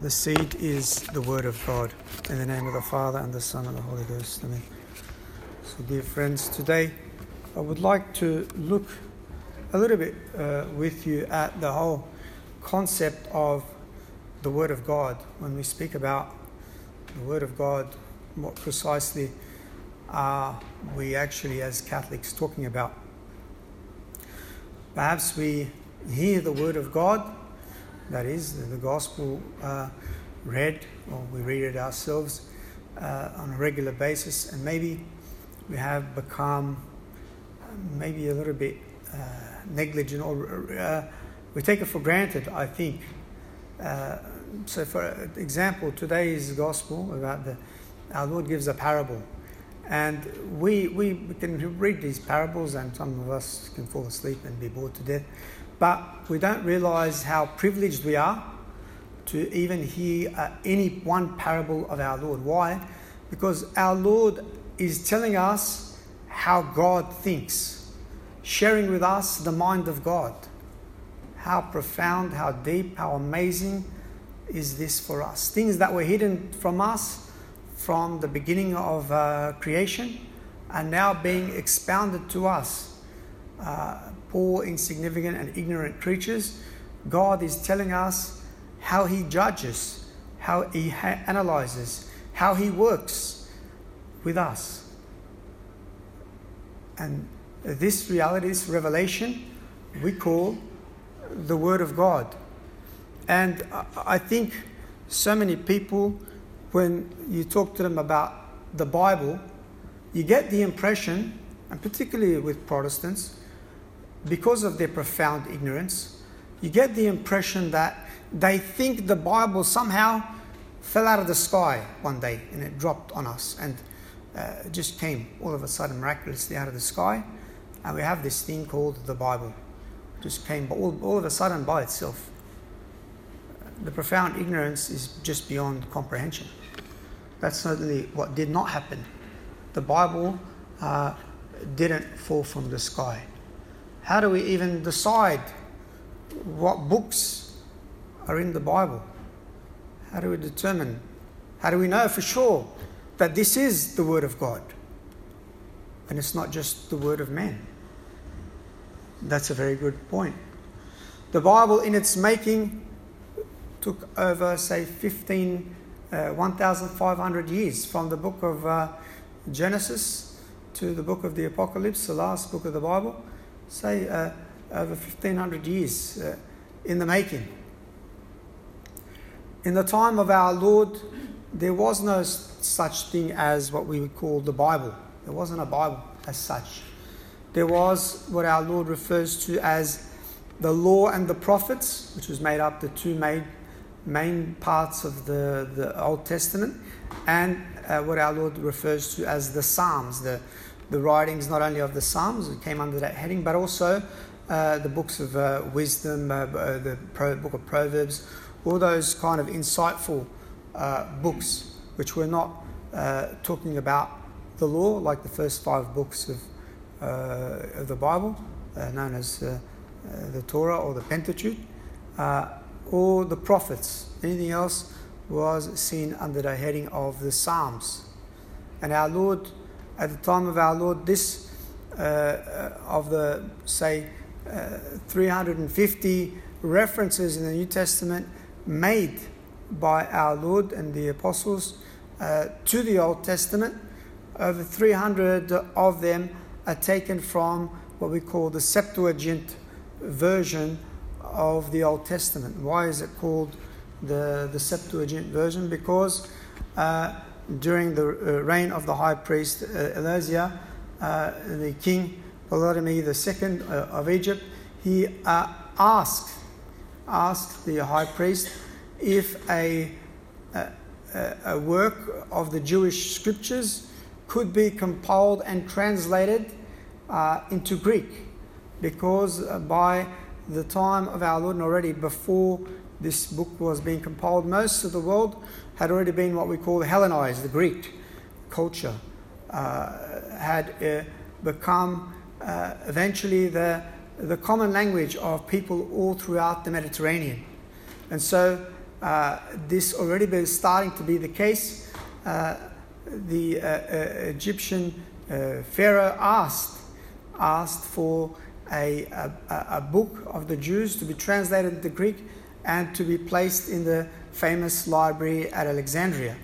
The seed is the Word of God. In the name of the Father, and the Son, and the Holy Ghost. Amen. So, dear friends, today I would like to look a little bit uh, with you at the whole concept of the Word of God. When we speak about the Word of God, what precisely are we actually, as Catholics, talking about? Perhaps we hear the Word of God that is, the, gospel uh, read, or we read it ourselves uh, on a regular basis, and maybe we have become uh, maybe a little bit uh, negligent or uh, we take it for granted, I think. Uh, so, for example, today's gospel about the our Lord gives a parable. And we, we can read these parables, and some of us can fall asleep and be bored to death. But we don't realize how privileged we are to even hear uh, any one parable of our Lord. Why? Because our Lord is telling us how God thinks, sharing with us the mind of God. How profound, how deep, how amazing is this for us? Things that were hidden from us from the beginning of uh, creation are now being expounded to us. Uh, poor, insignificant, and ignorant creatures, God is telling us how He judges, how He ha- analyzes, how He works with us. And this reality, this revelation, we call the Word of God. And I think so many people, when you talk to them about the Bible, you get the impression, and particularly with Protestants, because of their profound ignorance, you get the impression that they think the Bible somehow fell out of the sky one day and it dropped on us and uh, just came all of a sudden miraculously out of the sky. And we have this thing called the Bible. Just came all, all of a sudden by itself. The profound ignorance is just beyond comprehension. That's certainly what did not happen. The Bible uh, didn't fall from the sky. How do we even decide what books are in the Bible? How do we determine? How do we know for sure that this is the Word of God and it's not just the Word of man? That's a very good point. The Bible, in its making, took over, say, 15, uh, 1,500 years from the book of uh, Genesis to the book of the Apocalypse, the last book of the Bible say, uh, over 1500 years uh, in the making. In the time of our Lord, there was no such thing as what we would call the Bible. There wasn't a Bible as such. There was what our Lord refers to as the law and the prophets, which was made up the two main, main parts of the, the Old Testament, and uh, what our Lord refers to as the Psalms, the, the writings not only of the Psalms, it came under that heading, but also uh, the books of uh, wisdom, uh, uh the Pro- book of Proverbs, all those kind of insightful uh, books which were not uh, talking about the law like the first five books of, of the Bible, known as the Torah or the Pentateuch, or the prophets. Anything else was seen under the heading of the Psalms. And our Lord at the time of our Lord, this uh, uh of the, say, uh, 350 references in the New Testament made by our Lord and the apostles uh, to the Old Testament, over 300 of them are taken from what we call the Septuagint version of the Old Testament. Why is it called the, the Septuagint version? Because uh, during the uh, reign of the high priest uh, Eleazar, uh, the king Ptolemy II of Egypt, he asked asked the high priest if a, a, a, work of the Jewish scriptures could be compiled and translated uh, into Greek, because by the time of our Lord and already before this book was being compiled, most of the world had already been what we call Hellenized, the Greek culture, uh, had uh, become uh, eventually the, the common language of people all throughout the Mediterranean. And so uh, this already been starting to be the case, uh, the uh, Egyptian Pharaoh asked, asked for a, a, a, book of the Jews to be translated into Greek and to be placed in the famous library at Alexandria.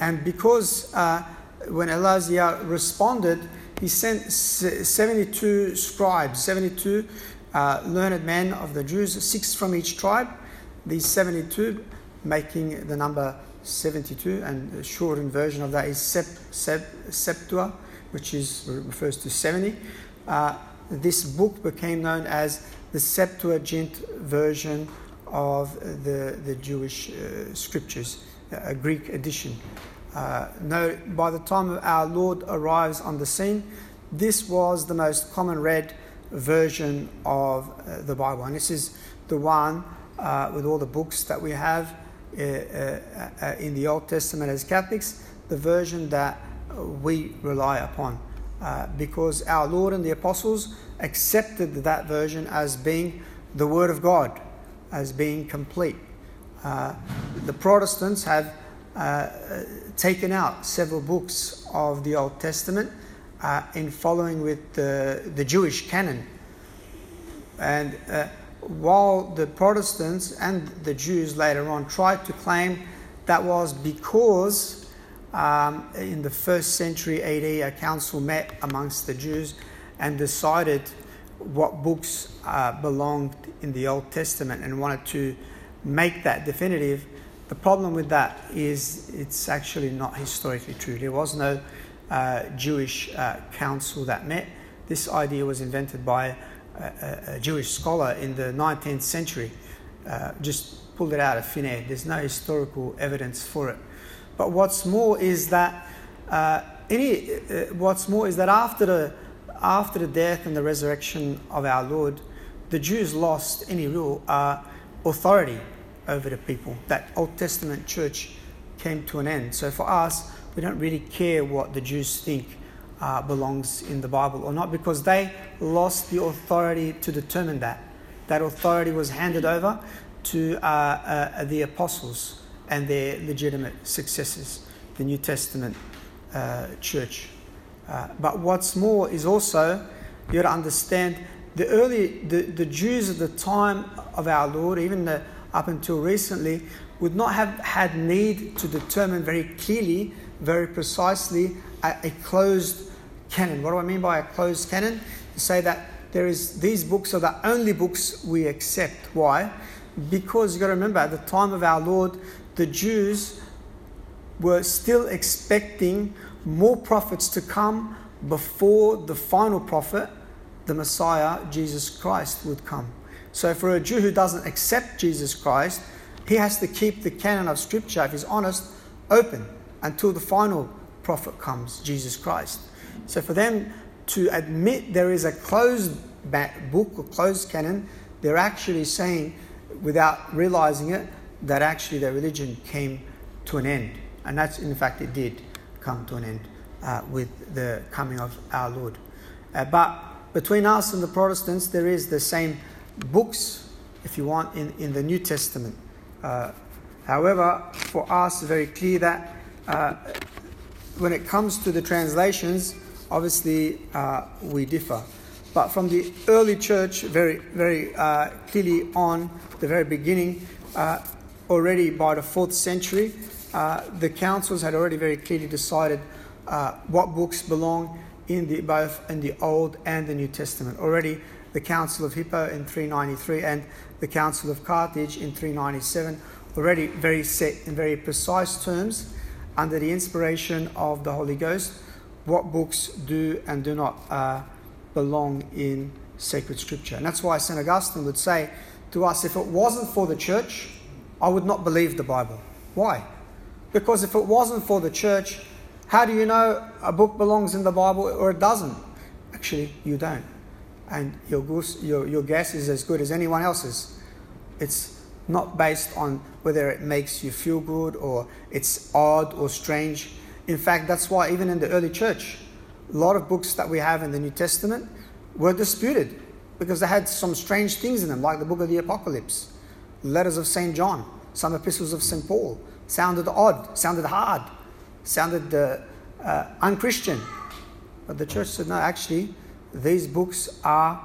And because uh, when Elijah responded, he sent 72 scribes, 72 uh, learned men of the Jews, six from each tribe, these 72 making the number 72, and the shortened version of that is sep, sep, Septua, which is refers to 70. Uh, this book became known as the Septuagint version of the, the Jewish uh, scriptures, a Greek edition. Uh, no, by the time our Lord arrives on the scene, this was the most common read version of uh, the Bible. And this is the one uh, with all the books that we have uh, uh, in the Old Testament as Catholics, the version that we rely upon. because our Lord and the apostles accepted that version as being the Word of God, as being complete. the Protestants have taken out several books of the Old Testament uh, in following with the, the Jewish canon. And uh, while the Protestants and the Jews later on tried to claim that was because um, in the first century AD a council met amongst the Jews and decided what books uh, belonged in the Old Testament and wanted to make that definitive. The problem with that is it's actually not historically true. There was no uh, Jewish uh, council that met. This idea was invented by a, a Jewish scholar in the 19th century. Uh, just pulled it out of thin air. There's no historical evidence for it. But what's more is that uh, any, uh, what's more is that after the after the death and the resurrection of our Lord, the Jews lost any real uh, authority over the people. That Old Testament church came to an end. So for us, we don't really care what the Jews think uh, belongs in the Bible or not because they lost the authority to determine that. That authority was handed over to uh, uh, the apostles and their legitimate successors, the New Testament uh, church. Uh, but what's more is also you got to understand the early the, the Jews at the time of our Lord, even the, up until recently, would not have had need to determine very clearly, very precisely a, a closed canon. What do I mean by a closed canon? To say that there is these books are the only books we accept. Why? Because you've got to remember, at the time of our Lord, the Jews were still expecting more prophets to come before the final prophet, the Messiah, Jesus Christ, would come. So, for a Jew who doesn't accept Jesus Christ, he has to keep the canon of Scripture, if he's honest, open until the final prophet comes, Jesus Christ. So for them to admit there is a closed book or closed canon, they're actually saying, without realizing it, that actually their religion came to an end. And that's, in fact, it did come to an end uh, with the coming of our Lord. Uh, but between us and the Protestants, there is the same books, if you want, in, in the New Testament. Uh, however, for us, very clear that uh, when it comes to the translations, obviously uh, we differ. But from the early church, very, very uh, clearly on the very beginning, already by the fourth century, the councils had already very clearly decided uh, what books belong in the, both in the Old and the New Testament. Already, the Council of Hippo in 393 and the Council of Carthage in 397 already very set in very precise terms under the inspiration of the Holy Ghost what books do and do not uh, belong in sacred scripture. And that's why St. Augustine would say to us if it wasn't for the church, I would not believe the Bible. Why? Because if it wasn't for the church, how do you know a book belongs in the Bible or it doesn't? Actually, you don't. And your, goose, your, your guess is as good as anyone else's. It's not based on whether it makes you feel good or it's odd or strange. In fact, that's why even in the early church, a lot of books that we have in the New Testament were disputed because they had some strange things in them, like the book of the Apocalypse, letters of St. John. Some epistles of St. Paul sounded odd, sounded hard, sounded uh, uh, unchristian. But the church said, no, actually, these books are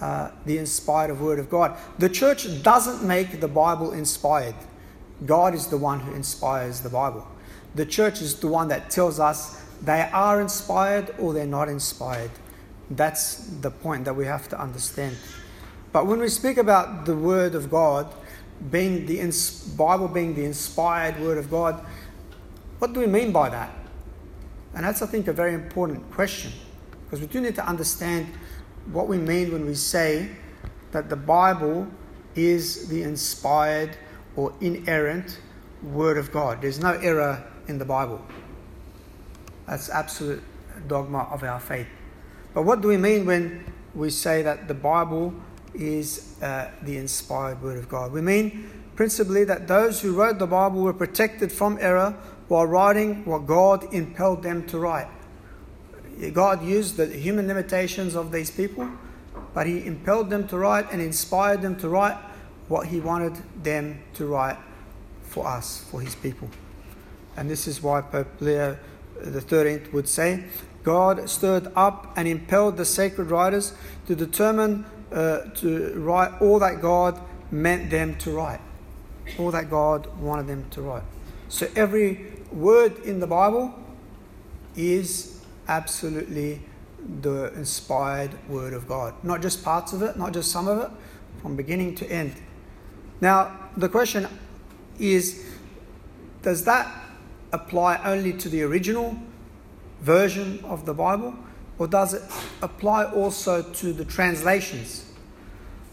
uh, the inspired word of God. The church doesn't make the Bible inspired. God is the one who inspires the Bible. The church is the one that tells us they are inspired or they're not inspired. That's the point that we have to understand. But when we speak about the Word of God, being the Bible being the inspired Word of God, what do we mean by that? And that's, I think, a very important question because we do need to understand what we mean when we say that the Bible is the inspired or inerrant Word of God. There's no error in the Bible. That's absolute dogma of our faith. But what do we mean when we say that the Bible is uh, the inspired Word of God? We mean principally that those who wrote the Bible were protected from error while writing what God impelled them to write. God used the human limitations of these people, but He impelled them to write and inspired them to write what He wanted them to write for us, for His people. And this is why Pope Leo XIII would say, God stirred up and impelled the sacred writers to determine uh, to write all that God meant them to write, all that God wanted them to write. So every word in the Bible is absolutely the inspired word of God. Not just parts of it, not just some of it, from beginning to end. Now, the question is does that apply only to the original version of the Bible, or does it apply also to the translations?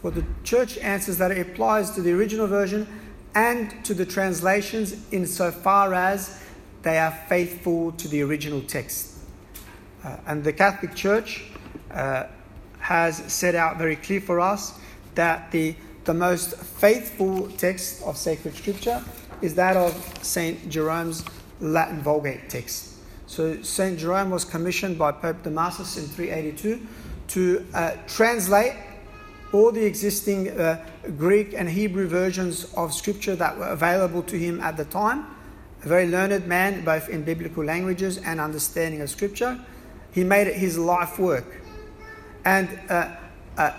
Well, the church answers that it applies to the original version and to the translations insofar as they are faithful to the original text. Uh, and the Catholic Church uh, has set out very clear for us that the, the most faithful text of sacred scripture is that of St. Jerome's Latin Vulgate text. So St. Jerome was commissioned by Pope Damasus in 382 to uh, translate all the existing uh, Greek and Hebrew versions of Scripture that were available to him at the time. A very learned man, both in biblical languages and understanding of Scripture. He made it his life work. And uh, uh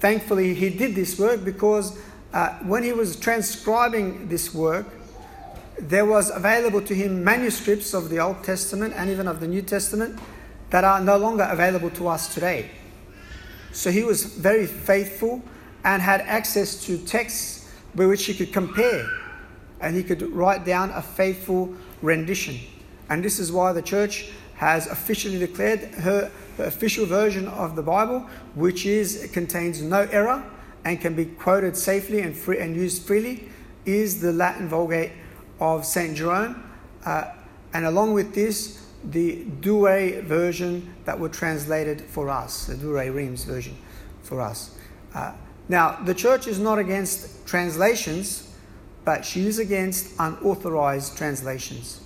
thankfully, he did this work because uh, when he was transcribing this work, there was available to him manuscripts of the Old Testament and even of the New Testament that are no longer available to us today. So he was very faithful and had access to texts by which he could compare and he could write down a faithful rendition. And this is why the church has officially declared her, official version of the Bible, which is contains no error and can be quoted safely and free and used freely, is the Latin Vulgate of St. Jerome, uh, and along with this, the Douay version that were translated for us, the Douay-Rheims version for us. Uh, now, the church is not against translations, but she is against unauthorized translations.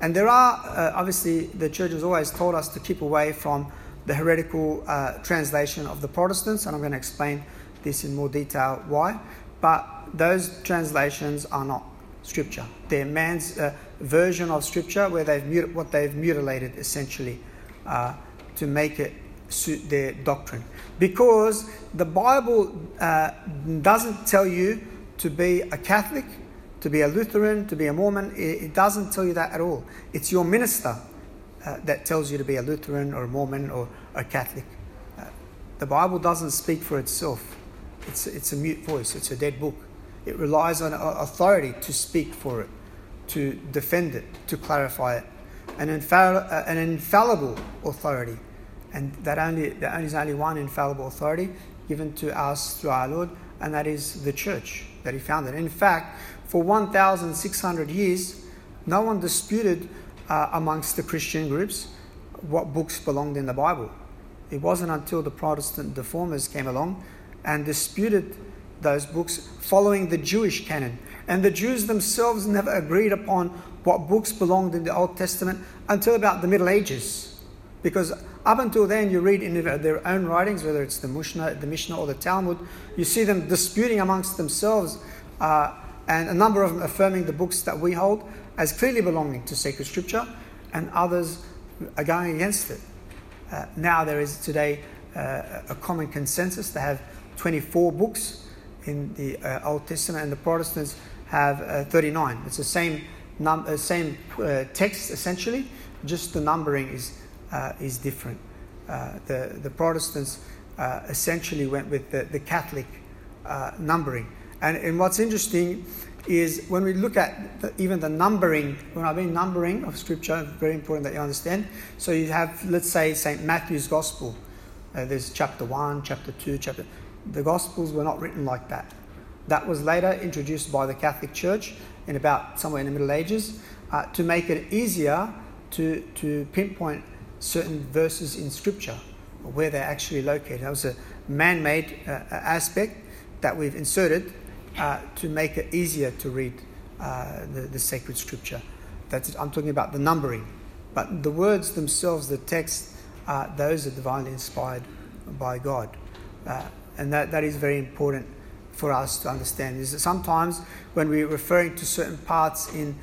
And there are, uh, obviously, the church has always told us to keep away from the heretical uh, translation of the Protestants, and I'm going to explain this in more detail why. But those translations are not scripture. They're man's uh, version of scripture where they've what they've mutilated essentially uh, to make it suit their doctrine. Because the Bible uh, doesn't tell you to be a Catholic, to be a Lutheran, to be a Mormon. It, it doesn't tell you that at all. It's your minister uh, that tells you to be a Lutheran or a Mormon or a Catholic. Uh, the Bible doesn't speak for itself. It's, it's a mute voice. It's a dead book. It relies on authority to speak for it, to defend it, to clarify it. An, infall- uh, an infallible authority. And that only, there is only one infallible authority given to us through our Lord, and that is the church that He founded. In fact, for 1,600 years, no one disputed uh, amongst the Christian groups what books belonged in the Bible. It wasn't until the Protestant reformers came along and disputed those books following the Jewish canon. And the Jews themselves never agreed upon what books belonged in the Old Testament until about the Middle Ages. Because up until then, you read in their own writings, whether it's the Mishnah, the Mishnah or the Talmud, you see them disputing amongst themselves uh, and a number of them affirming the books that we hold as clearly belonging to sacred scripture, and others are going against it. Uh, now there is today uh, a common consensus to have 24 books in the uh, Old Testament, and the Protestants have uh, 39. It's the same, num- uh, same uh, text essentially, just the numbering is, is different. the, the Protestants essentially went with the, the Catholic numbering. And, and what's interesting is when we look at the, even the numbering, when I mean numbering of scripture, very important that you understand. So you have, let's say, St. Matthew's Gospel. Uh, there's chapter 1, chapter 2, chapter. The Gospels were not written like that. That was later introduced by the Catholic Church in about somewhere in the Middle Ages uh, to make it easier to, to pinpoint certain verses in Scripture, where they're actually located. That was a man made uh, aspect that we've inserted uh, to make it easier to read uh, the, the sacred scripture. That's, I'm talking about the numbering. But the words themselves, the text, uh, those are divinely inspired by God. Uh, and that, that is very important for us to understand. Is that sometimes when we're referring to certain parts in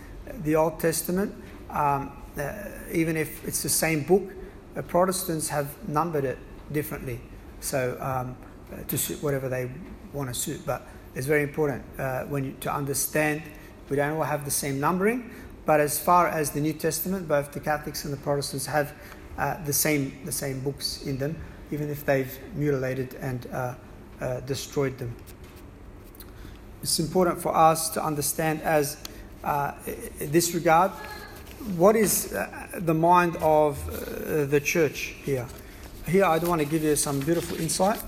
the Old Testament, um, uh, even if it's the same book, uh, Protestants have numbered it differently. So um, to suit whatever they want to suit. But it's very important uh, when you, to understand we don't all have the same numbering, but as far as the New Testament, both the Catholics and the Protestants have uh, the same the same books in them, even if they've mutilated and uh, uh destroyed them. It's important for us to understand, as uh, this regard, what is uh, the mind of the church here. Here, I want to give you some beautiful insight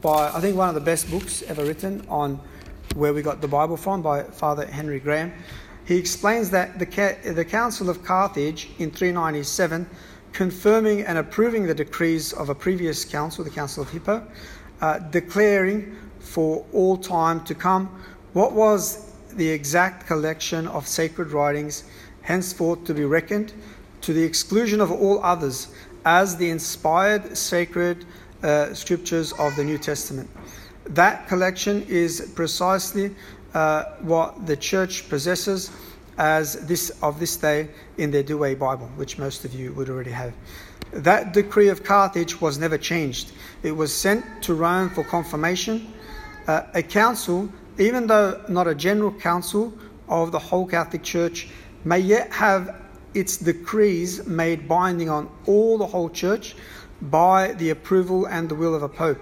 by I think one of the best books ever written on where we got the Bible from by Father Henry Graham. He explains that the, the Council of Carthage in 397, confirming and approving the decrees of a previous council, the Council of Hippo, uh, declaring for all time to come what was the exact collection of sacred writings henceforth to be reckoned to the exclusion of all others as the inspired sacred uh, scriptures of the New Testament. That collection is precisely uh, what the church possesses as this of this day in their Douay Bible, which most of you would already have. That decree of Carthage was never changed. It was sent to Rome for confirmation. Uh, a council, even though not a general council of the whole Catholic Church, may yet have its decrees made binding on all the whole church by the approval and the will of a pope.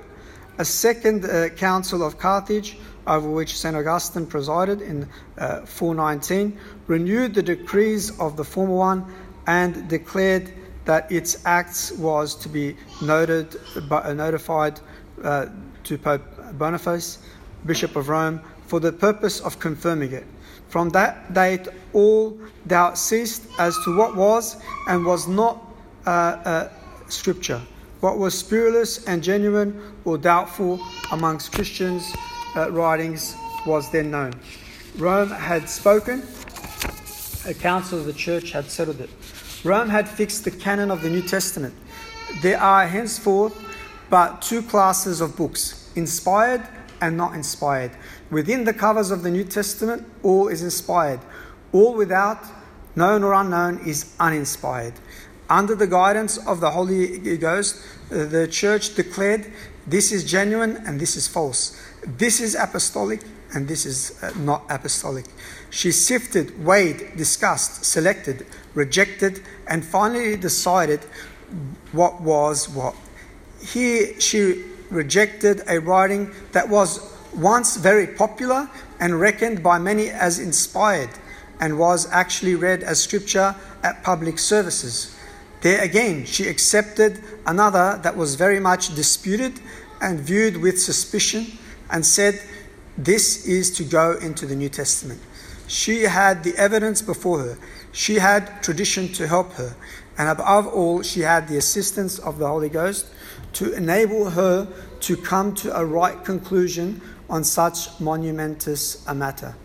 A second uh, council of Carthage, over which St. Augustine presided in uh, 419, renewed the decrees of the former one and declared that its acts was to be noted, uh, notified uh, to Pope Boniface, Bishop of Rome, for the purpose of confirming it. From that date, all doubt ceased as to what was and was not uh, uh, Scripture what was spurious and genuine or doubtful amongst Christians' uh, writings was then known. Rome had spoken, a council of the church had settled it. Rome had fixed the canon of the New Testament. There are henceforth but two classes of books inspired and not inspired. Within the covers of the New Testament, all is inspired. All without, known or unknown, is uninspired. Under the guidance of the Holy Ghost, the church declared this is genuine and this is false. This is apostolic and this is uh, not apostolic. She sifted, weighed, discussed, selected, rejected, and finally decided what was what. Here she rejected a writing that was once very popular and reckoned by many as inspired and was actually read as scripture at public services. There again, she accepted another that was very much disputed and viewed with suspicion and said, This is to go into the New Testament. She had the evidence before her, she had tradition to help her, and above all, she had the assistance of the Holy Ghost to enable her to come to a right conclusion on such monumentous a matter.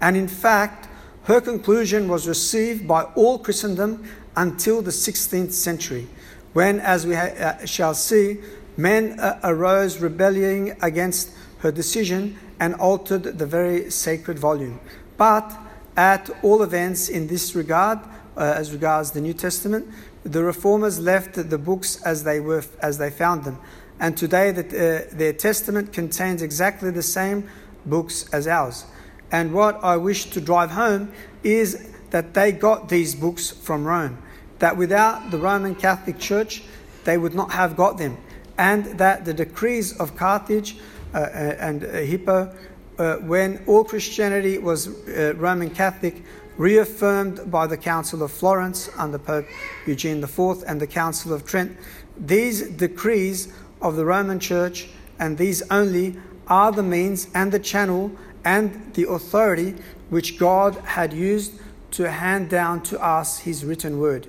And in fact, her conclusion was received by all Christendom until the 16th century, when, as we ha- uh, shall see, men uh, arose rebelling against her decision and altered the very sacred volume. But at all events, in this regard, uh, as regards the New Testament, the reformers left the books as they were as they found them, and today that uh, their testament contains exactly the same books as ours. And what I wish to drive home is that they got these books from Rome. That without the Roman Catholic Church, they would not have got them, and that the decrees of Carthage and uh, Hippo, uh, when all Christianity was uh, Roman Catholic, reaffirmed by the Council of Florence under Pope Eugene IV and the Council of Trent, these decrees of the Roman Church and these only are the means and the channel and the authority which God had used to hand down to us his written word.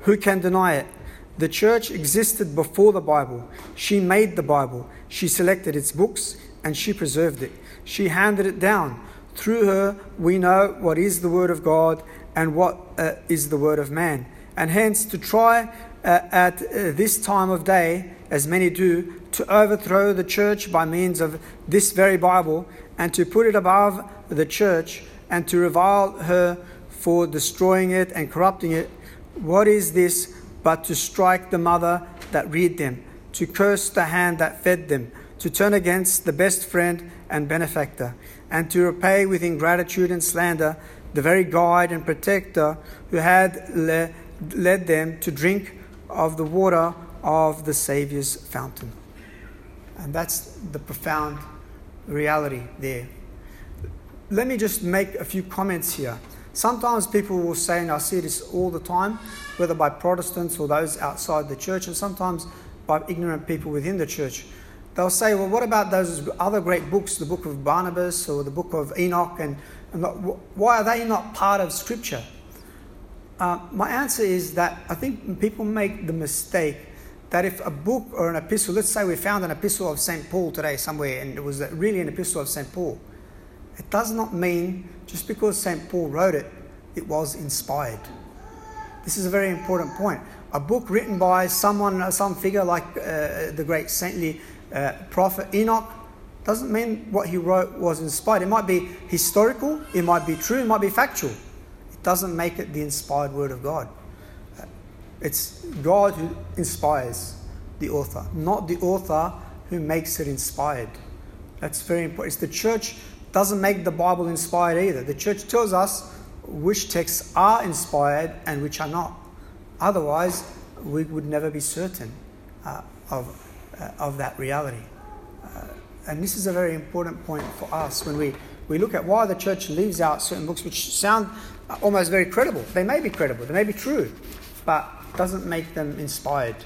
Who can deny it? The church existed before the Bible. She made the Bible. She selected its books and she preserved it. She handed it down. Through her, we know what is the word of God and what uh, is the word of man. And hence, to try uh, at uh, this time of day, as many do, to overthrow the church by means of this very Bible and to put it above the church and to revile her for destroying it and corrupting it. What is this but to strike the mother that reared them, to curse the hand that fed them, to turn against the best friend and benefactor, and to repay with ingratitude and slander the very guide and protector who had le- led them to drink of the water of the Saviour's fountain. And that's the profound reality there. Let me just make a few comments here. Sometimes people will say, and I see this all the time, whether by Protestants or those outside the church, and sometimes by ignorant people within the church, they'll say, well, what about those other great books, the book of Barnabas or the book of Enoch, and, and why are they not part of Scripture? Uh, my answer is that I think people make the mistake that if a book or an epistle, let's say we found an epistle of St. Paul today somewhere, and it was really an epistle of St. Paul, it does not mean just because St. Paul wrote it, it was inspired. This is a very important point. A book written by someone, some figure like uh, the great saintly uh, prophet Enoch, doesn't mean what he wrote was inspired. It might be historical, it might be true, it might be factual. It doesn't make it the inspired word of God. It's God who inspires the author, not the author who makes it inspired. That's very important. It's the church doesn't make the Bible inspired either. The church tells us which texts are inspired and which are not. Otherwise, we would never be certain uh, of, uh, of that reality. Uh, and this is a very important point for us when we, we look at why the church leaves out certain books which sound almost very credible. They may be credible, they may be true, but doesn't make them inspired.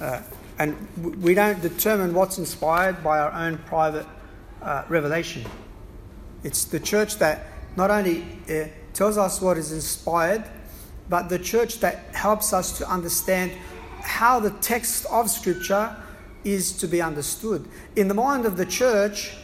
Uh, and we don't determine what's inspired by our own private uh, revelation. It's the church that not only uh, tells us what is inspired, but the church that helps us to understand how the text of Scripture is to be understood. In the mind of the church,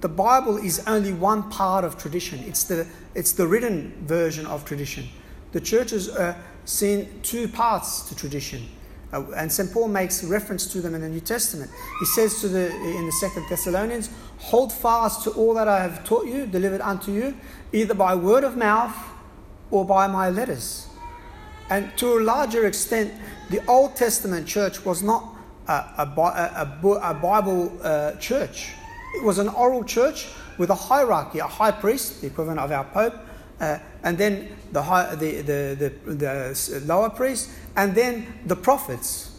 the Bible is only one part of tradition. It's the, it's the written version of tradition. The church has uh, seen two parts to tradition. Uh, and St. Paul makes reference to them in the New Testament. He says to the, in the Second Thessalonians, Hold fast to all that I have taught you, delivered unto you, either by word of mouth or by my letters. And to a larger extent, the Old Testament church was not a, a, a, a Bible uh, church. It was an oral church with a hierarchy, a high priest, the equivalent of our Pope, uh, and then the, high, the, the, the, the, lower priests, and then the prophets.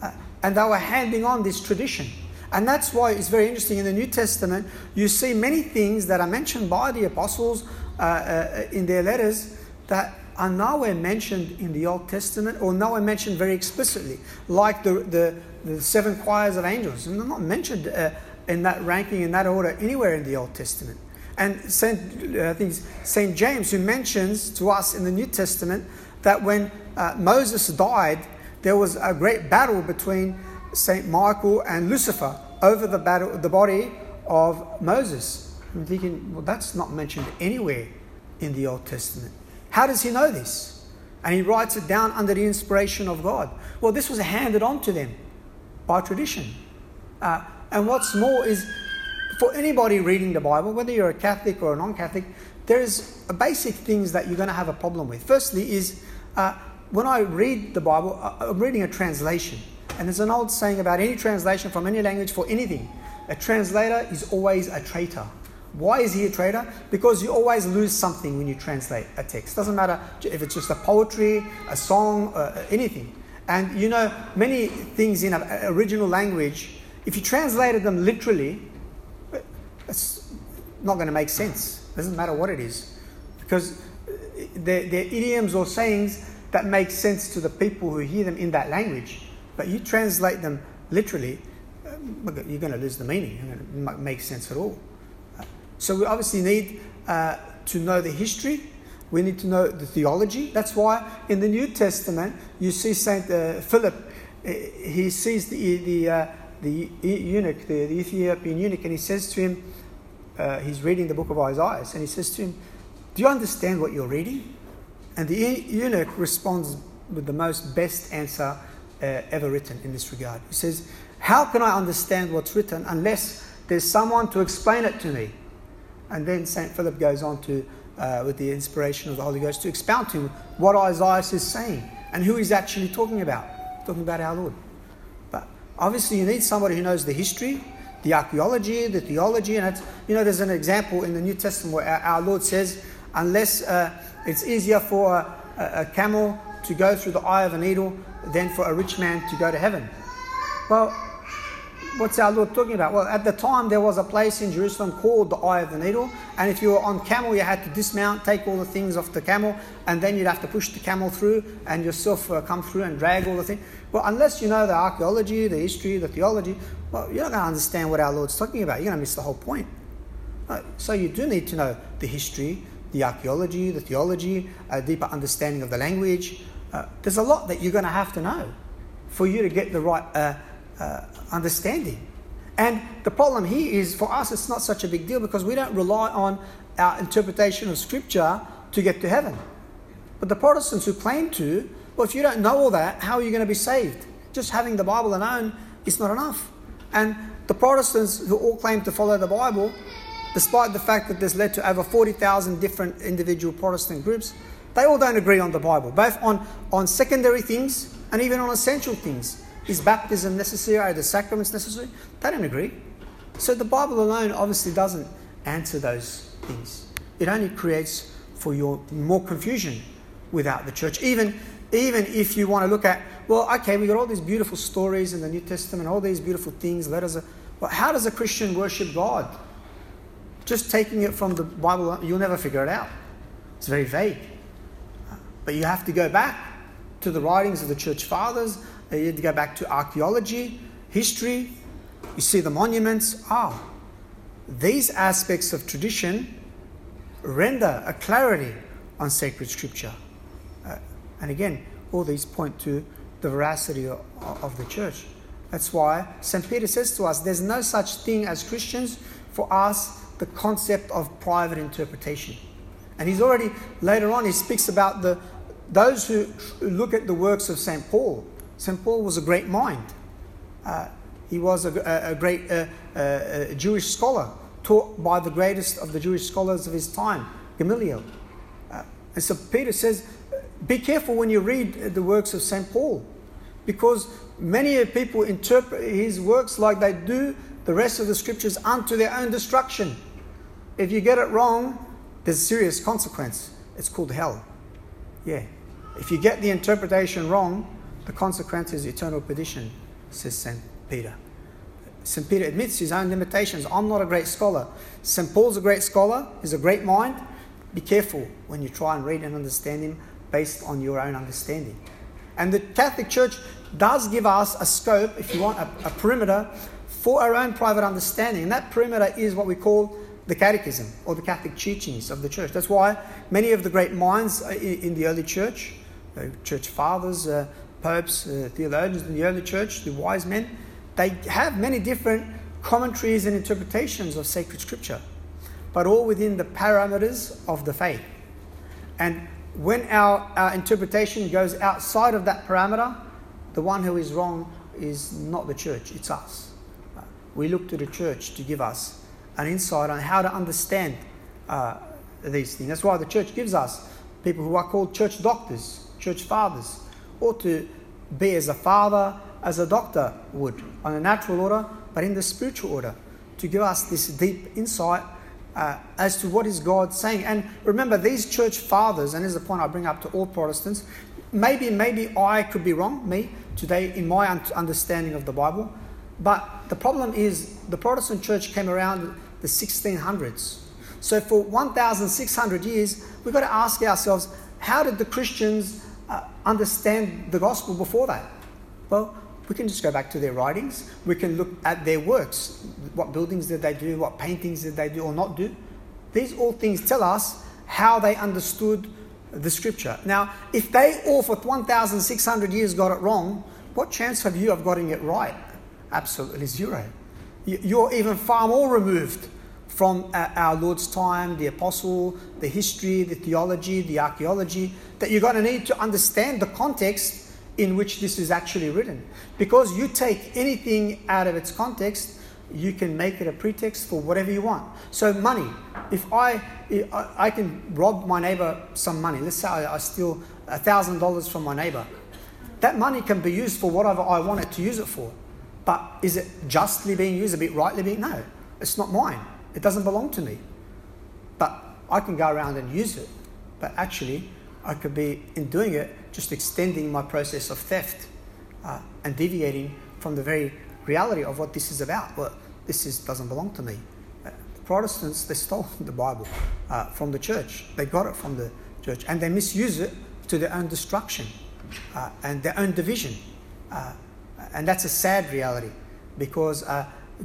Uh, and they were handing on this tradition. And that's why it's very interesting in the New Testament, you see many things that are mentioned by the apostles uh, uh in their letters that are nowhere mentioned in the Old Testament or nowhere mentioned very explicitly, like the, the, the seven choirs of angels. And they're not mentioned uh, in that ranking, in that order, anywhere in the Old Testament. And Saint, uh, I think Saint James, who mentions to us in the New Testament that when uh, Moses died, there was a great battle between Saint Michael and Lucifer over the battle, the body of Moses. I'm thinking, well, that's not mentioned anywhere in the Old Testament. How does he know this? And he writes it down under the inspiration of God. Well, this was handed on to them by tradition. Uh, and what's more is for anybody reading the Bible, whether you're a Catholic or a non Catholic, there's basic things that you're going to have a problem with. Firstly, is uh, when I read the Bible, I'm reading a translation. And there's an old saying about any translation from any language for anything a translator is always a traitor. Why is he a traitor? Because you always lose something when you translate a text. Doesn't matter if it's just a poetry, a song, uh, anything. And you know, many things in an original language, if you translated them literally, it's not going to make sense. It doesn't matter what it is. Because they're, they're idioms or sayings that make sense to the people who hear them in that language. But you translate them literally, you're going to lose the meaning. And it doesn't make sense at all. So we obviously need uh, to know the history. We need to know the theology. That's why in the New Testament you see Saint uh, Philip. Uh, he sees the the uh, the eunuch, the, the, Ethiopian eunuch, and he says to him, uh, he's reading the book of Isaiah, and he says to him, "Do you understand what you're reading?" And the eunuch responds with the most best answer uh, ever written in this regard. He says, How can I understand what's written unless there's someone to explain it to me? And then St. Philip goes on to, uh, with the inspiration of the Holy Ghost, to expound to him what Isaiah is saying and who he's actually talking about. Talking about our Lord. Obviously, you need somebody who knows the history, the archaeology, the theology. And you know, there's an example in the New Testament where our, our Lord says, unless uh, it's easier for a, a camel to go through the eye of a needle than for a rich man to go to heaven. Well, what's our Lord talking about? Well, at the time there was a place in Jerusalem called the Eye of the Needle, and if you were on camel, you had to dismount, take all the things off the camel, and then you'd have to push the camel through and yourself uh, come through and drag all the things. Well, unless you know the archaeology, the history, the theology, well, you're not going to understand what our Lord's talking about. You're going to miss the whole point. So you do need to know the history, the archaeology, the theology, a deeper understanding of the language. Uh, there's a lot that you're going to have to know for you to get the right uh, uh, understanding. And the problem here is for us, it's not such a big deal because we don't rely on our interpretation of Scripture to get to heaven. But the Protestants who claim to, well, if you don't know all that, how are you going to be saved? Just having the Bible alone is not enough. And the Protestants who all claim to follow the Bible, despite the fact that this led to over 40,000 different individual Protestant groups, they all don't agree on the Bible, both on, on secondary things and even on essential things. Is baptism necessary? Are the sacraments necessary? They don't agree. So the Bible alone obviously doesn't answer those things. It only creates for your more confusion without the church. Even, even if you want to look at, well, okay, we got all these beautiful stories in the New Testament, all these beautiful things, letters. Of, how does a Christian worship God? Just taking it from the Bible, you'll never figure it out. It's very vague. But you have to go back to the writings of the church fathers, you have to go back to archaeology, history. You see the monuments. Ah, these aspects of tradition render a clarity on sacred scripture. Uh, and again, all these point to the veracity of, of the church. That's why St. Peter says to us there's no such thing as Christians for us the concept of private interpretation. And he's already, later on, he speaks about the, those who look at the works of St. Paul. St. Paul was a great mind. Uh, he was a, a, a great uh, uh, Jewish scholar, taught by the greatest of the Jewish scholars of his time, Gamaliel. Uh, and so Peter says, be careful when you read the works of St. Paul, because many people interpret his works like they do the rest of the scriptures unto their own destruction. If you get it wrong, there's a serious consequence. It's called hell. Yeah. If you get the interpretation wrong, the consequence is eternal perdition, says St. Peter. St. Peter admits his own limitations. I'm not a great scholar. St. Paul's a great scholar, he's a great mind. Be careful when you try and read and understand him based on your own understanding. And the Catholic Church does give us a scope, if you want, a, a perimeter for our own private understanding. And that perimeter is what we call the catechism or the Catholic teachings of the church. That's why many of the great minds in the early church, uh, church fathers, uh, popes, uh, theologians in the early church, the wise men, they have many different commentaries and interpretations of sacred scripture, but all within the parameters of the faith. And when our, our interpretation goes outside of that parameter, the one who is wrong is not the church, it's us. We look to the church to give us an insight on how to understand uh, these things. That's why the church gives us people who are called church doctors, church fathers, or to be as a father, as a doctor would, on a natural order, but in the spiritual order, to give us this deep insight uh, as to what is God saying. And remember, these church fathers, and this is the point I bring up to all Protestants, maybe, maybe I could be wrong, me, today, in my understanding of the Bible, but the problem is the Protestant church came around the 1600s. So for 1,600 years, we've got to ask ourselves, how did the Christians understand the gospel before that? Well, we can just go back to their writings. We can look at their works. What buildings did they do? What paintings did they do or not do? These all things tell us how they understood the scripture. Now, if they all for 1,600 years got it wrong, what chance have you of getting it right? Absolutely zero. You're even far more removed from our Lord's time, the apostle, the history, the theology, the archaeology, that you're going to need to understand the context in which this is actually written. Because you take anything out of its context, you can make it a pretext for whatever you want. So, money. If I, I can rob my neighbor some money, let's say I steal $1,000 from my neighbor, that money can be used for whatever I want it to use it for. But is it justly being used, a bit rightly being? No, it's not mine. It doesn't belong to me. But I can go around and use it. But actually, I could be, in doing it, just extending my process of theft uh, and deviating from the very reality of what this is about. Well, this is, doesn't belong to me. Uh, the Protestants, they stole the Bible uh, from the church. They got it from the church and they misuse it to their own destruction uh, and their own division. Uh, and that's a sad reality because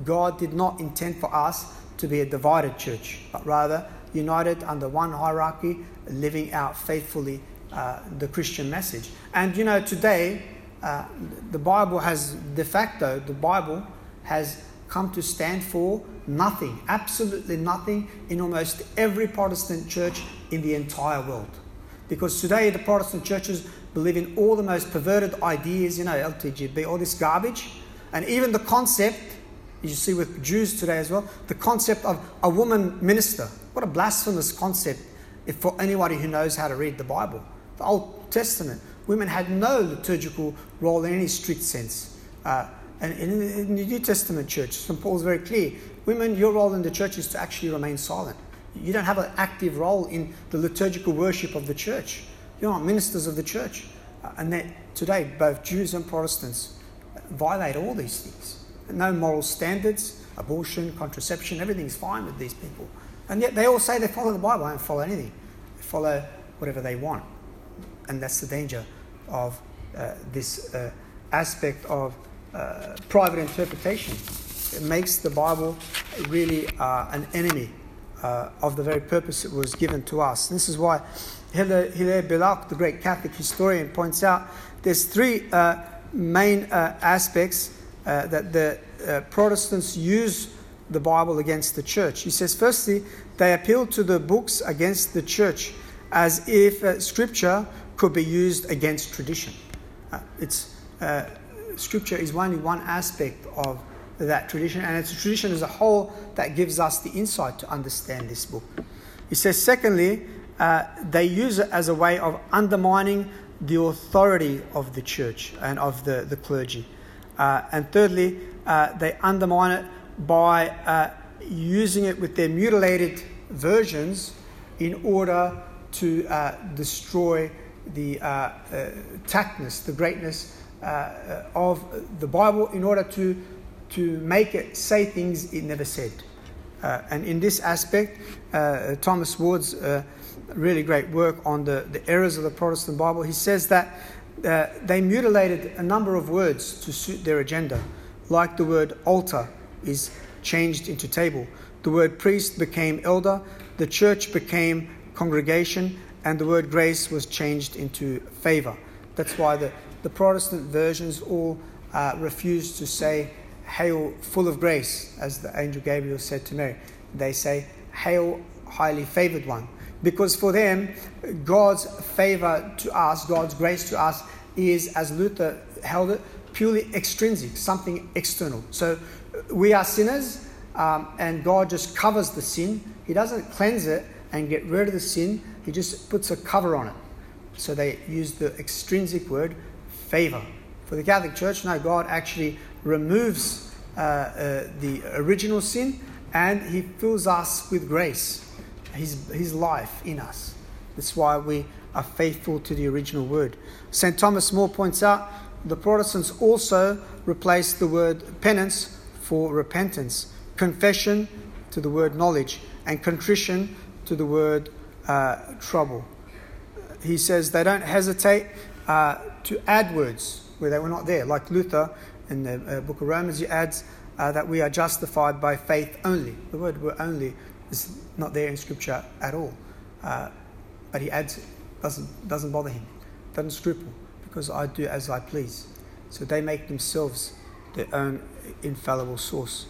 God did not intend for us to be a divided church, but rather united under one hierarchy, living out faithfully uh, the Christian message. And you know, today, uh, the Bible has de facto, the Bible has come to stand for nothing, absolutely nothing, in almost every Protestant church in the entire world. Because today, the Protestant churches believe in all the most perverted ideas, you know, LTGB, all this garbage, and even the concept you see with Jews today as well, the concept of a woman minister. What a blasphemous concept if for anybody who knows how to read the Bible. The Old Testament, women had no liturgical role in any strict sense. Uh, and in, in, the New Testament church, St. Paul is very clear women, your role in the church is to actually remain silent. You don't have an active role in the liturgical worship of the church. You're not ministers of the church. Uh, and that today, both Jews and Protestants violate all these things no moral standards, abortion, contraception, everything's fine with these people. And yet they all say they follow the Bible. Don't follow anything. They follow whatever they want. And that's the danger of uh, this uh, aspect of uh, private interpretation. It makes the Bible really uh, an enemy uh, of the very purpose it was given to us. And this is why Hilaire Belloc, the great Catholic historian, points out there's three uh, main aspects uh, that the uh, Protestants use the Bible against the church. He says, firstly, they appeal to the books against the church as if uh, Scripture could be used against tradition. Uh, it's, uh, scripture is only one aspect of that tradition, and it's a tradition as a whole that gives us the insight to understand this book. He says, secondly, uh, they use it as a way of undermining the authority of the church and of the, the clergy. Uh, and thirdly, uh, they undermine it by uh, using it with their mutilated versions in order to uh, destroy the uh, uh, tactness, the greatness of the Bible, in order to, to make it say things it never said. and in this aspect, Thomas Ward's really great work on the, the errors of the Protestant Bible, he says that uh, they mutilated a number of words to suit their agenda, like the word altar is changed into table, the word priest became elder, the church became congregation, and the word grace was changed into favor. That's why the, the Protestant versions all uh, refuse to say, Hail, full of grace, as the angel Gabriel said to Mary. They say, Hail, highly favored one because for them, God's favor to us, God's grace to us, is, as Luther held it, purely extrinsic, something external. So we are sinners, um, and God just covers the sin. He doesn't cleanse it and get rid of the sin, He just puts a cover on it. So they use the extrinsic word favor. For the Catholic Church, no, God actually removes uh, uh, the original sin and He fills us with grace, His, His life in us. That's why we are faithful to the original word. St. Thomas More points out the Protestants also replaced the word penance for repentance, confession to the word knowledge, and contrition to the word uh, trouble. He says they don't hesitate uh, to add words where they were not there, like Luther in the uh, book of Romans, he adds uh, that we are justified by faith only. The word "were only is not there in Scripture at all, uh, but he adds it. Doesn't, doesn't bother him, doesn't scruple, because I do as I please. So they make themselves their own infallible source.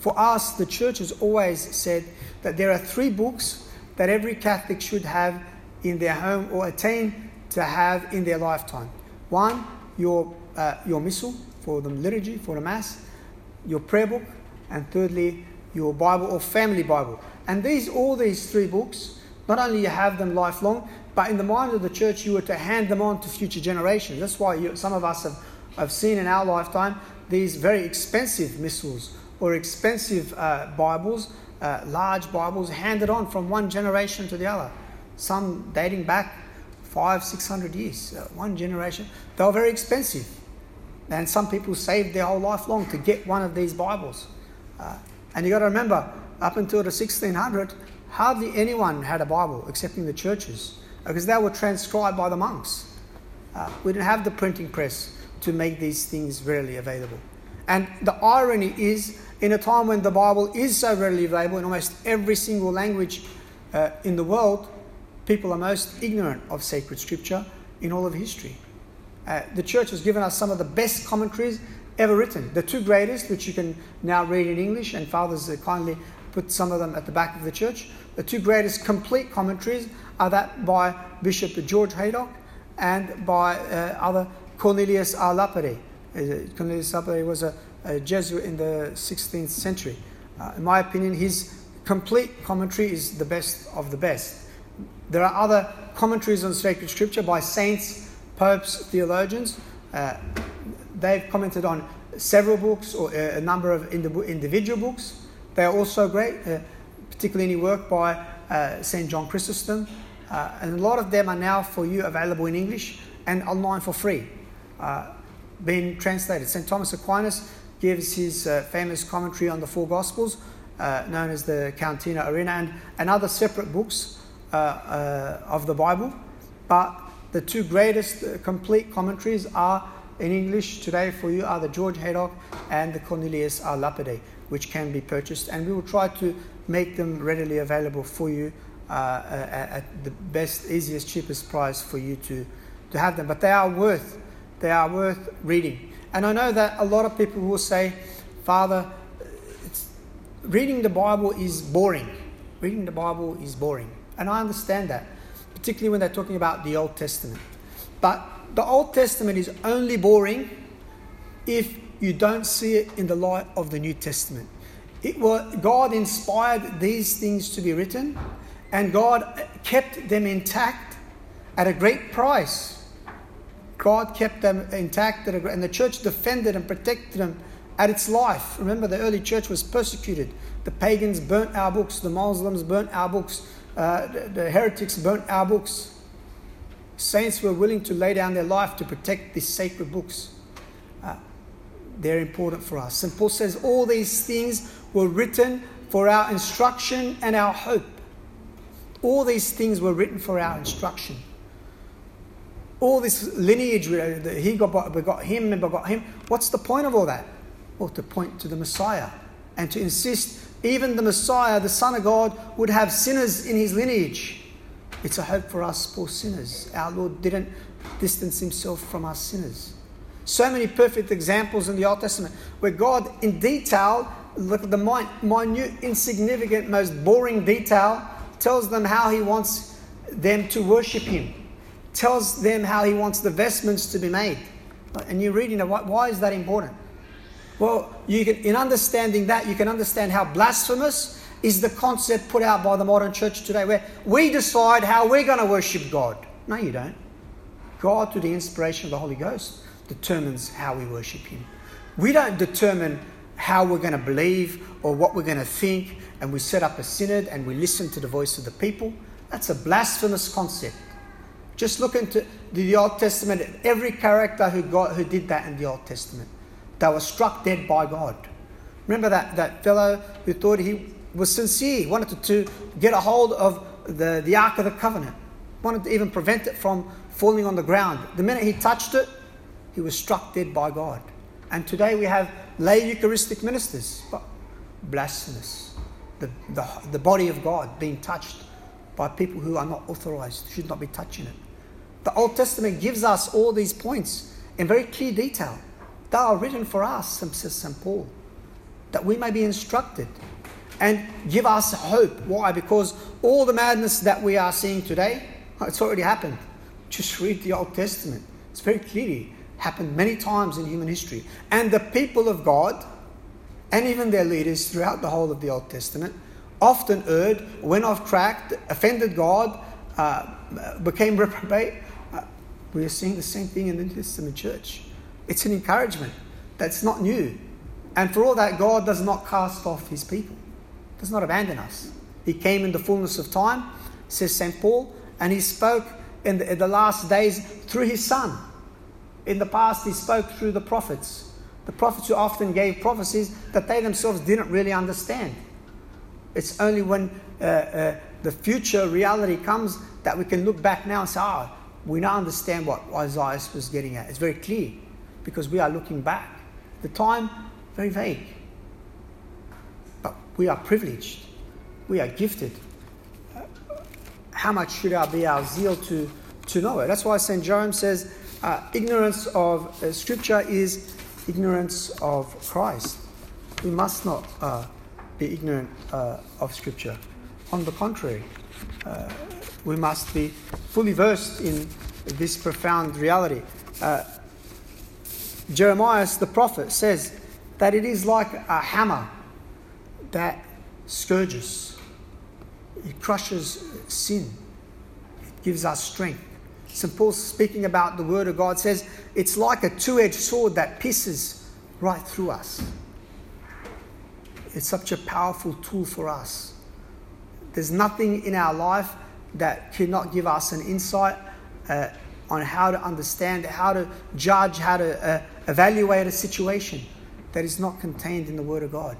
For us, the church has always said that there are three books that every Catholic should have in their home or attain to have in their lifetime. One, your, uh, your missal for the liturgy, for the Mass, your prayer book, and thirdly, your Bible or family Bible. And these, all these three books, not only you have them lifelong, but in the mind of the church, you were to hand them on to future generations. That's why you, some of us have, have seen in our lifetime these very expensive missals or expensive uh, Bibles, uh, large Bibles, handed on from one generation to the other. Some dating back five, six hundred years, uh, one generation. They were very expensive. And some people saved their whole life long to get one of these Bibles. And you've got to remember, up until the 1600, hardly anyone had a Bible excepting the churches because they were transcribed by the monks. Uh, we didn't have the printing press to make these things readily available. And the irony is, in a time when the Bible is so readily available in almost every single language uh, in the world, people are most ignorant of sacred scripture in all of history. Uh, the church has given us some of the best commentaries ever written. The two greatest, which you can now read in English, and fathers kindly put some of them at the back of the church. The two greatest complete commentaries are that by Bishop George Haydock and by uh, other Cornelius a Lapide. Uh, Cornelius a Lapide was a, a, Jesuit in the 16th century. Uh, in my opinion, his complete commentary is the best of the best. There are other commentaries on sacred scripture by saints, popes, theologians. Uh, they've commented on several books or uh, a number of individual books. They are also great, uh, particularly any work by uh, St. John Chrysostom. Uh, and a lot of them are now for you available in English and online for free, uh, being translated. St. Thomas Aquinas gives his famous commentary on the four Gospels, known as the Catena Aurea, and, and other separate books uh, uh, of the Bible, but the two greatest uh, complete commentaries are in English today for you are the George Haydock and the Cornelius a Lapide, which can be purchased, and we will try to make them readily available for you uh, at the best, easiest, cheapest price for you to, to have them. But they are worth they are worth reading. And I know that a lot of people will say, Father, reading the Bible is boring. Reading the Bible is boring. And I understand that, particularly when they're talking about the Old Testament. But the Old Testament is only boring if you don't see it in the light of the New Testament. It was, God inspired these things to be written, and God kept them intact at a great price. God kept them intact, a, and the church defended and protected them at its life. Remember, the early church was persecuted. The pagans burnt our books, the Muslims burnt our books, uh, the, the, heretics burnt our books. Saints were willing to lay down their life to protect these sacred books. Uh, they're important for us. St. Paul says all these things were written for our instruction and our hope. All these things were written for our instruction. All this lineage, that he got, begot him and begot him. What's the point of all that? Well, to point to the Messiah and to insist even the Messiah, the Son of God, would have sinners in his lineage. It's a hope for us poor sinners. Our Lord didn't distance himself from us sinners. So many perfect examples in the Old Testament where God, in detail, look at the minute, insignificant, most boring detail, tells them how he wants them to worship him, tells them how he wants the vestments to be made. And you're reading, why is that important? Well, you can, in understanding that, you can understand how blasphemous is the concept put out by the modern church today, where we decide how we're going to worship God. No, you don't. God, through the inspiration of the Holy Ghost, determines how we worship Him. We don't determine how we're going to believe or what we're going to think, and we set up a synod and we listen to the voice of the people. That's a blasphemous concept. Just look into the Old Testament, every character who, got, who did that in the Old Testament. They were struck dead by God. Remember that, that fellow who thought he was sincere, he wanted to, to get a hold of the, the Ark of the Covenant, wanted to even prevent it from falling on the ground. The minute he touched it, he was struck dead by God. And today we have lay Eucharistic ministers, blasphemous. The, the, the body of God being touched by people who are not authorized, should not be touching it. The Old Testament gives us all these points in very clear detail. They are written for us, says St. Paul, that we may be instructed and give us hope. Why? Because all the madness that we are seeing today, it's already happened. Just read the Old Testament. It's very clearly happened many times in human history. And the people of God, and even their leaders throughout the whole of the Old Testament, often erred, went off track, offended God, uh, became reprobate. Uh, we are seeing the same thing in the New Testament church. It's an encouragement that's not new. And for all that, God does not cast off his people, does not abandon us. He came in the fullness of time, says St. Paul, and he spoke in the, in the last days through his Son. In the past, he spoke through the prophets. The prophets who often gave prophecies that they themselves didn't really understand. It's only when uh, uh, the future reality comes that we can look back now and say, ah, oh, we now understand what Isaiah was getting at. It's very clear because we are looking back. The time, very vague. We are privileged. We are gifted. How much should our be our zeal to, to know it? That's why St. Jerome says, uh, ignorance of uh, Scripture is ignorance of Christ. We must not uh, be ignorant uh, of Scripture. On the contrary, uh, we must be fully versed in this profound reality. Uh, Jeremiah, the prophet, says that it is like a hammer that scourges, it crushes sin, it gives us strength. St. Paul, speaking about the Word of God, says it's like a two edged sword that pierces right through us. It's such a powerful tool for us. There's nothing in our life that cannot give us an insight uh, on how to understand, how to judge, how to uh, evaluate a situation that is not contained in the Word of God,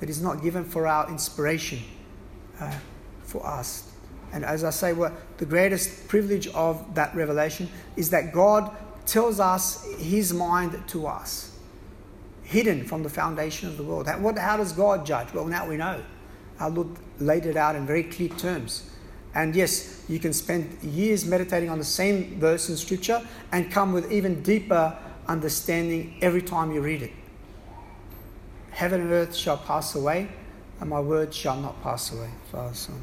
that is not given for our inspiration uh, for us and as I say, what the greatest privilege of that revelation is that God tells us His mind to us, hidden from the foundation of the world. How, what, how does God judge? Well, now we know. Our Lord laid it out in very clear terms. And yes, you can spend years meditating on the same verse in Scripture and come with even deeper understanding every time you read it. Heaven and earth shall pass away, and my word shall not pass away. Father, Son.